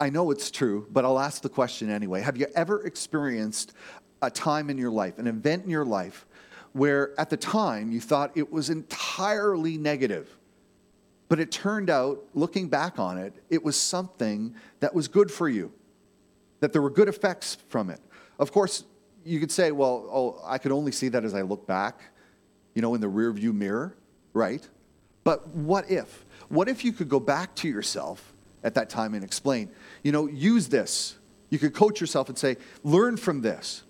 I know it's true, but I'll ask the question anyway. Have you ever experienced a time in your life, an event in your life, where at the time you thought it was entirely negative? But it turned out, looking back on it, it was something that was good for you, that there were good effects from it. Of course, you could say, well, oh, I could only see that as I look back, you know, in the rearview mirror, right? But what if? What if you could go back to yourself at that time and explain, you know, use this. You could coach yourself and say, learn from this.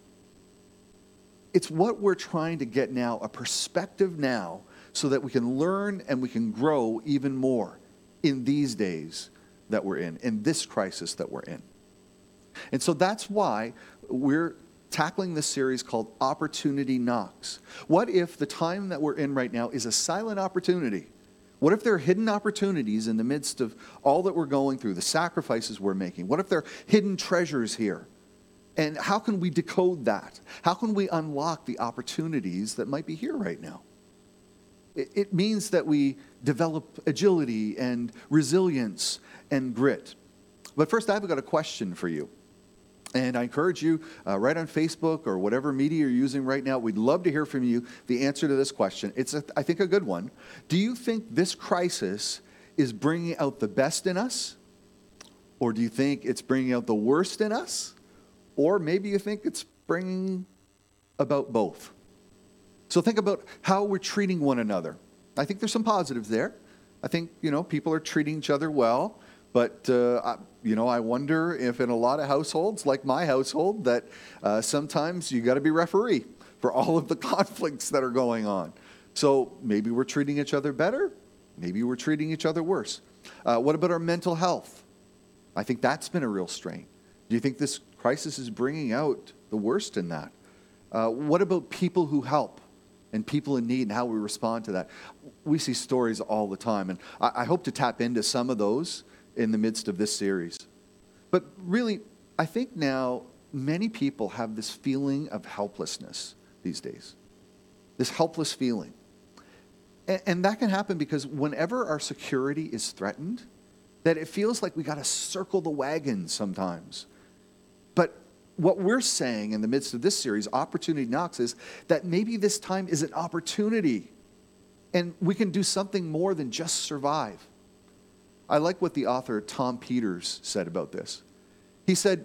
It's what we're trying to get now, a perspective now, so that we can learn and we can grow even more in these days that we're in, in this crisis that we're in. And so that's why we're tackling this series called Opportunity Knocks. What if the time that we're in right now is a silent opportunity? What if there are hidden opportunities in the midst of all that we're going through, the sacrifices we're making? What if there are hidden treasures here? And how can we decode that? How can we unlock the opportunities that might be here right now? It, it means that we develop agility and resilience and grit. But first, I've got a question for you. And I encourage you, uh, write on Facebook or whatever media you're using right now, we'd love to hear from you the answer to this question. It's, a, I think, a good one. Do you think this crisis is bringing out the best in us? Or do you think it's bringing out the worst in us? Or maybe you think it's bringing about both. So think about how we're treating one another. I think there's some positives there. I think, you know, people are treating each other well. But, uh, you know, I wonder if in a lot of households, like my household, that uh, sometimes you got to be referee for all of the conflicts that are going on. So maybe we're treating each other better. Maybe we're treating each other worse. Uh, what about our mental health? I think that's been a real strain. Do you think this crisis is bringing out the worst in that? Uh, what about people who help and people in need and how we respond to that? We see stories all the time, and I, I hope to tap into some of those in the midst of this series. But really, I think now many people have this feeling of helplessness these days, this helpless feeling. And, and that can happen because whenever our security is threatened, that it feels like we got to circle the wagon sometimes. But what we're saying in the midst of this series, Opportunity Knocks, is that maybe this time is an opportunity and we can do something more than just survive. I like what the author Tom Peters said about this. He said,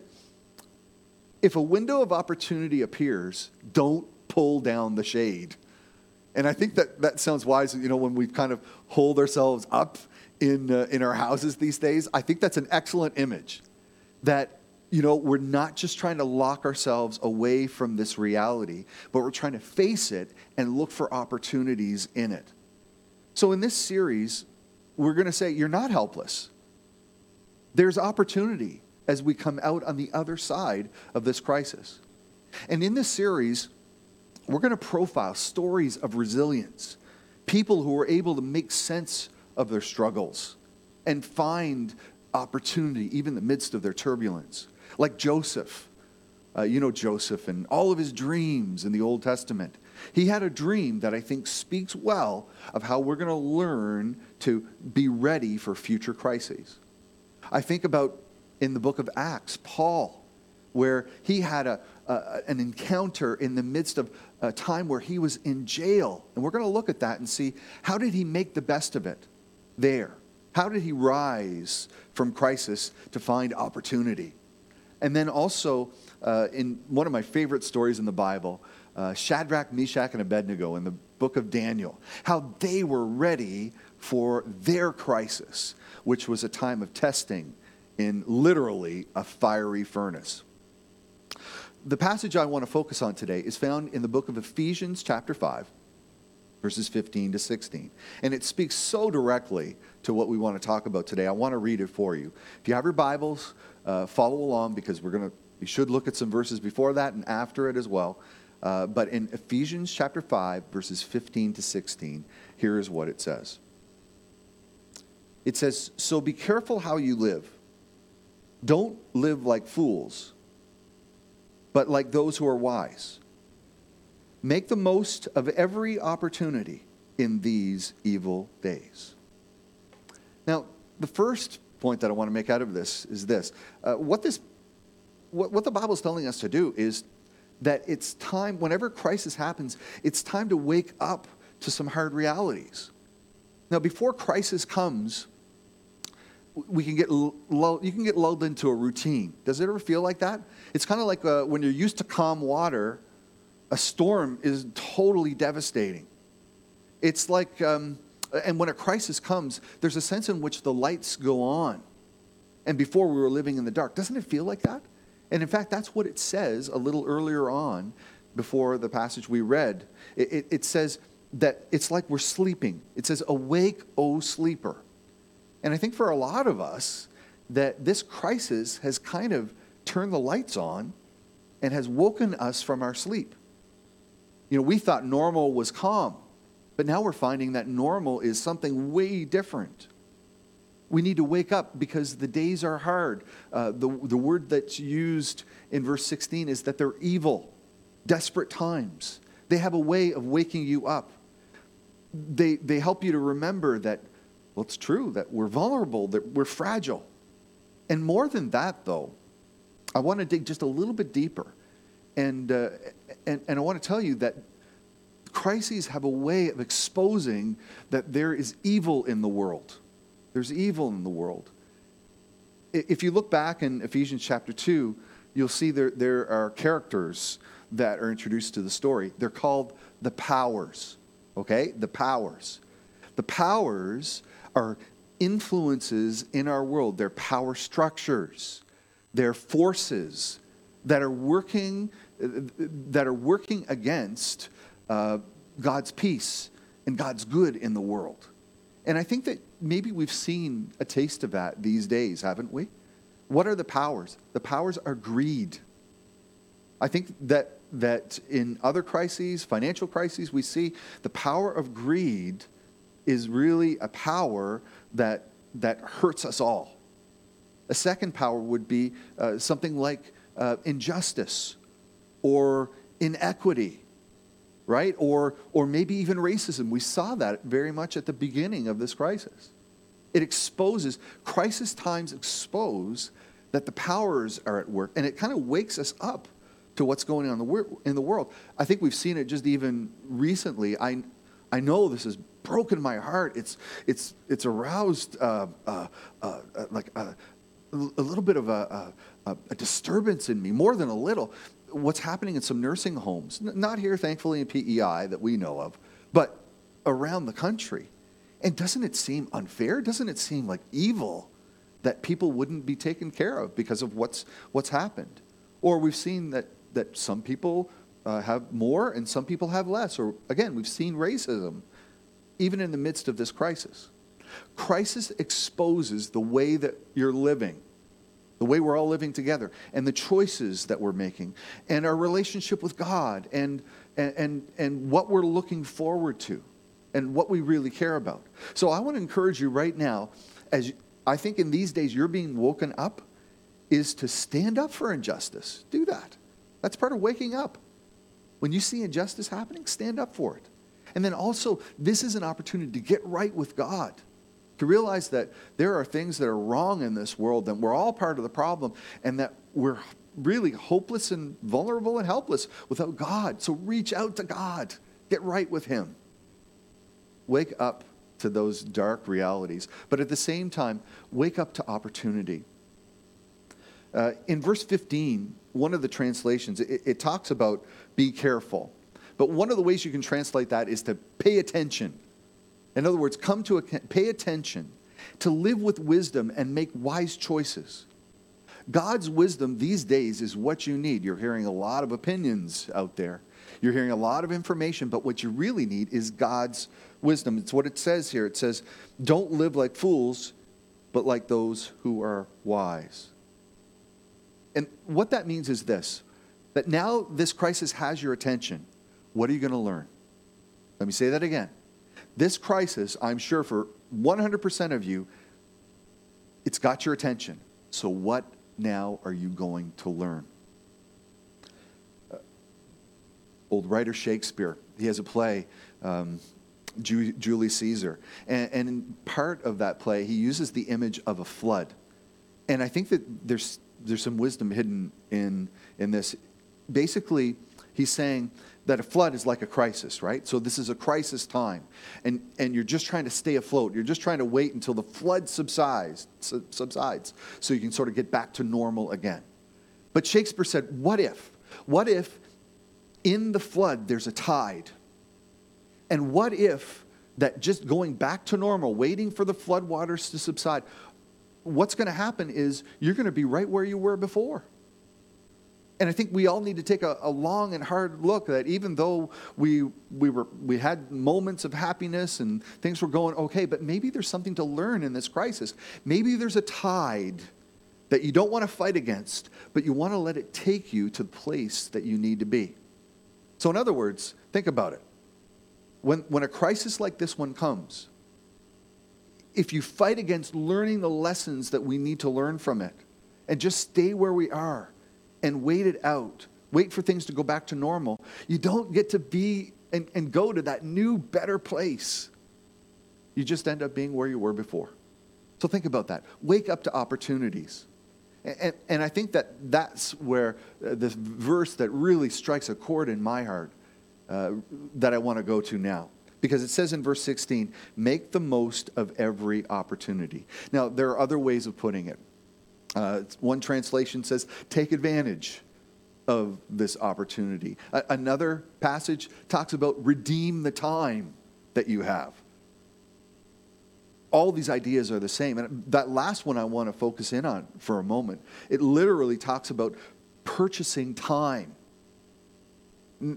if a window of opportunity appears, don't pull down the shade. And I think that that sounds wise, you know, when we kind of hold ourselves up in, uh, in our houses these days. I think that's an excellent image that, you know, we're not just trying to lock ourselves away from this reality, but we're trying to face it and look for opportunities in it. So in this series, we're going to say, You're not helpless. There's opportunity as we come out on the other side of this crisis. And in this series, we're going to profile stories of resilience, people who were able to make sense of their struggles and find opportunity even in the midst of their turbulence. Like Joseph. Uh, you know Joseph and all of his dreams in the Old Testament. He had a dream that I think speaks well of how we're going to learn to be ready for future crises. I think about in the book of Acts, Paul, where he had a, a, an encounter in the midst of a time where he was in jail. And we're going to look at that and see how did he make the best of it there? How did he rise from crisis to find opportunity? And then also, uh, in one of my favorite stories in the Bible, uh, Shadrach, Meshach, and Abednego in the book of Daniel, how they were ready for their crisis, which was a time of testing in literally a fiery furnace. The passage I want to focus on today is found in the book of Ephesians, chapter 5, verses 15 to 16. And it speaks so directly to what we want to talk about today. I want to read it for you. If you have your Bibles, uh, follow along because we're going to, you should look at some verses before that and after it as well. Uh, but in Ephesians chapter 5, verses 15 to 16, here is what it says. It says, So be careful how you live. Don't live like fools, but like those who are wise. Make the most of every opportunity in these evil days. Now, the first point that I want to make out of this is this. Uh, what this, what, what the Bible is telling us to do is that it's time, whenever crisis happens, it's time to wake up to some hard realities. Now, before crisis comes, we can get you can get lulled into a routine. Does it ever feel like that? It's kind of like uh, when you're used to calm water, a storm is totally devastating. It's like, um, and when a crisis comes, there's a sense in which the lights go on. And before we were living in the dark. Doesn't it feel like that? And in fact, that's what it says a little earlier on before the passage we read. It, it, it says that it's like we're sleeping. It says, Awake, O sleeper. And I think for a lot of us, that this crisis has kind of turned the lights on and has woken us from our sleep. You know, we thought normal was calm, but now we're finding that normal is something way different. We need to wake up because the days are hard. Uh, the, the word that's used in verse 16 is that they're evil, desperate times. They have a way of waking you up. They, they help you to remember that, well, it's true, that we're vulnerable, that we're fragile. And more than that, though, I want to dig just a little bit deeper. And, uh, and, and I want to tell you that crises have a way of exposing that there is evil in the world. There's evil in the world. If you look back in Ephesians chapter 2, you'll see there, there are characters that are introduced to the story. They're called the powers, okay? The powers. The powers are influences in our world, they're power structures, they're forces that are working, that are working against uh, God's peace and God's good in the world. And I think that maybe we've seen a taste of that these days, haven't we? What are the powers? The powers are greed. I think that, that in other crises, financial crises, we see the power of greed is really a power that, that hurts us all. A second power would be uh, something like uh, injustice or inequity right? Or, or maybe even racism. We saw that very much at the beginning of this crisis. It exposes, crisis times expose that the powers are at work, and it kind of wakes us up to what's going on in the, world. I think we've seen it just even recently. I, I know this has broken my heart. It's, it's, it's aroused uh, uh, uh, uh like a, a, little bit of a, a, a disturbance in me, more than a little what's happening in some nursing homes, not here, thankfully, in PEI that we know of, but around the country. And doesn't it seem unfair? Doesn't it seem like evil that people wouldn't be taken care of because of what's, what's happened? Or we've seen that, that some people uh, have more and some people have less. Or again, we've seen racism even in the midst of this crisis. Crisis exposes the way that you're living the way we're all living together, and the choices that we're making, and our relationship with God, and, and, and, and what we're looking forward to, and what we really care about. So I want to encourage you right now, as I think in these days you're being woken up, is to stand up for injustice. Do that. That's part of waking up. When you see injustice happening, stand up for it. And then also, this is an opportunity to get right with God to realize that there are things that are wrong in this world, that we're all part of the problem, and that we're really hopeless and vulnerable and helpless without God. So reach out to God, get right with Him. Wake up to those dark realities, but at the same time, wake up to opportunity. Uh, in verse 15, one of the translations, it, it talks about be careful. But one of the ways you can translate that is to pay attention in other words, come to a, pay attention, to live with wisdom and make wise choices. God's wisdom these days is what you need. You're hearing a lot of opinions out there. You're hearing a lot of information, but what you really need is God's wisdom. It's what it says here. It says, Don't live like fools, but like those who are wise. And what that means is this that now this crisis has your attention. What are you going to learn? Let me say that again. This crisis, I'm sure for 100% of you, it's got your attention. So, what now are you going to learn? Uh, old writer Shakespeare, he has a play, um, Ju- Julius Caesar. And, and in part of that play, he uses the image of a flood. And I think that there's, there's some wisdom hidden in, in this. Basically, he's saying that a flood is like a crisis, right? So this is a crisis time. And, and you're just trying to stay afloat. You're just trying to wait until the flood subsides, subsides so you can sort of get back to normal again. But Shakespeare said, what if? What if in the flood there's a tide? And what if that just going back to normal, waiting for the floodwaters to subside, what's going to happen is you're going to be right where you were before. And I think we all need to take a, a, long and hard look that even though we, we, were, we had moments of happiness and things were going okay, but maybe there's something to learn in this crisis. Maybe there's a tide that you don't want to fight against, but you want to let it take you to the place that you need to be. So, in other words, think about it. When, when a crisis like this one comes, if you fight against learning the lessons that we need to learn from it and just stay where we are and wait it out, wait for things to go back to normal, you don't get to be and, and go to that new, better place. You just end up being where you were before. So think about that. Wake up to opportunities. And, and I think that that's where uh, this verse that really strikes a chord in my heart uh, that I want to go to now. Because it says in verse 16, make the most of every opportunity. Now, there are other ways of putting it. Uh, one translation says, take advantage of this opportunity. A- another passage talks about redeem the time that you have all these ideas are the same. And that last one I want to focus in on for a moment. It literally talks about purchasing time.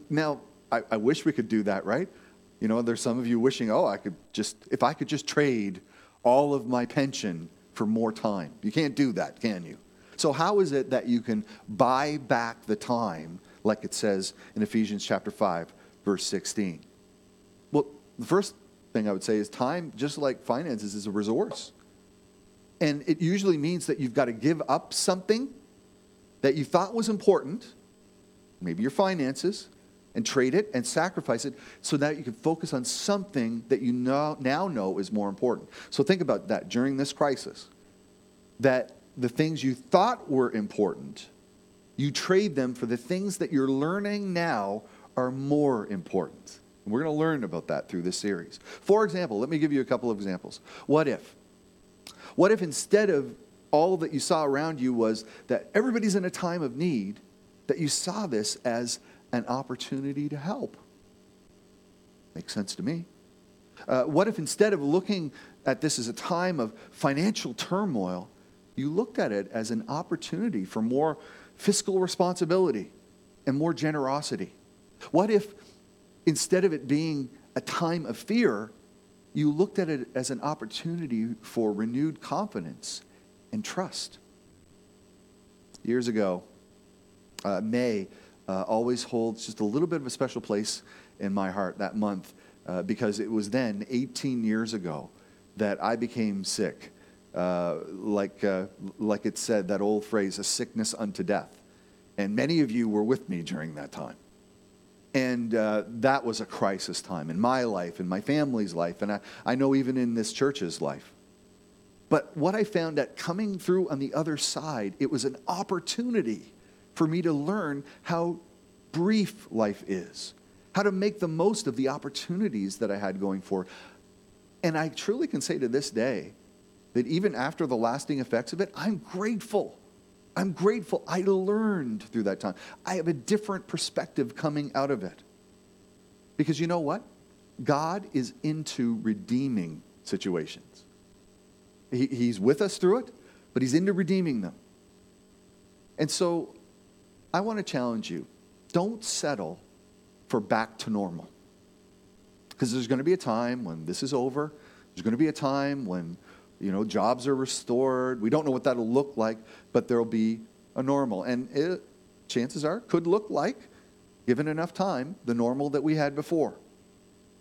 Now, I, I wish we could do that, right? You know, there's some of you wishing, oh, I could just, if I could just trade all of my pension for more time. You can't do that, can you? So, how is it that you can buy back the time, like it says in Ephesians chapter 5, verse 16? Well, the first thing I would say is time, just like finances, is a resource. And it usually means that you've got to give up something that you thought was important, maybe your finances, and trade it and sacrifice it so that you can focus on something that you now, now know is more important. So think about that during this crisis. That the things you thought were important, you trade them for the things that you're learning now are more important. And we're going to learn about that through this series. For example, let me give you a couple of examples. What if? What if instead of all that you saw around you was that everybody's in a time of need, that you saw this as an opportunity to help? Makes sense to me. Uh, what if instead of looking at this as a time of financial turmoil, you looked at it as an opportunity for more fiscal responsibility and more generosity? What if instead of it being a time of fear, you looked at it as an opportunity for renewed confidence and trust. Years ago, uh, May uh, always holds just a little bit of a special place in my heart that month uh, because it was then 18 years ago that I became sick. Uh, like, uh, like it said, that old phrase, a sickness unto death. And many of you were with me during that time. And uh, that was a crisis time in my life, in my family's life, and I, I know even in this church's life. But what I found that coming through on the other side, it was an opportunity for me to learn how brief life is, how to make the most of the opportunities that I had going forward. And I truly can say to this day that even after the lasting effects of it, I'm grateful I'm grateful I learned through that time. I have a different perspective coming out of it. Because you know what? God is into redeeming situations. He, he's with us through it, but He's into redeeming them. And so I want to challenge you don't settle for back to normal. Because there's going to be a time when this is over, there's going to be a time when you know, jobs are restored. We don't know what that'll look like, but there'll be a normal. And it, chances are, could look like, given enough time, the normal that we had before.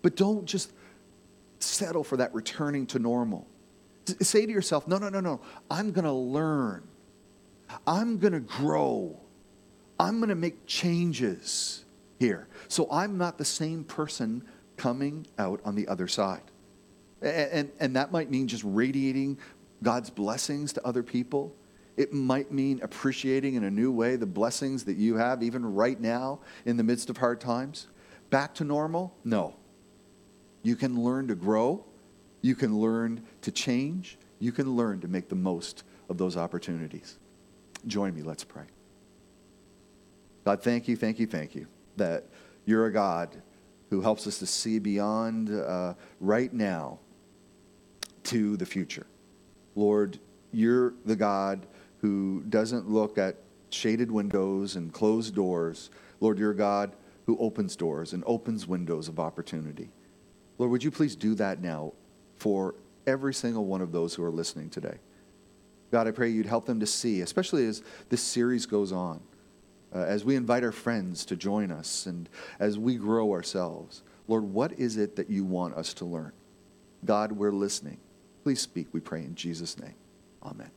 But don't just settle for that returning to normal. Say to yourself, no, no, no, no. I'm going to learn. I'm going to grow. I'm going to make changes here. So I'm not the same person coming out on the other side. And, and, and that might mean just radiating God's blessings to other people. It might mean appreciating in a new way the blessings that you have, even right now in the midst of hard times. Back to normal? No. You can learn to grow, you can learn to change, you can learn to make the most of those opportunities. Join me, let's pray. God, thank you, thank you, thank you that you're a God who helps us to see beyond uh, right now to the future. Lord, you're the God who doesn't look at shaded windows and closed doors. Lord, you're a God who opens doors and opens windows of opportunity. Lord, would you please do that now for every single one of those who are listening today? God, I pray you'd help them to see, especially as this series goes on, uh, as we invite our friends to join us and as we grow ourselves. Lord, what is it that you want us to learn? God, we're listening. Please speak, we pray in Jesus' name. Amen.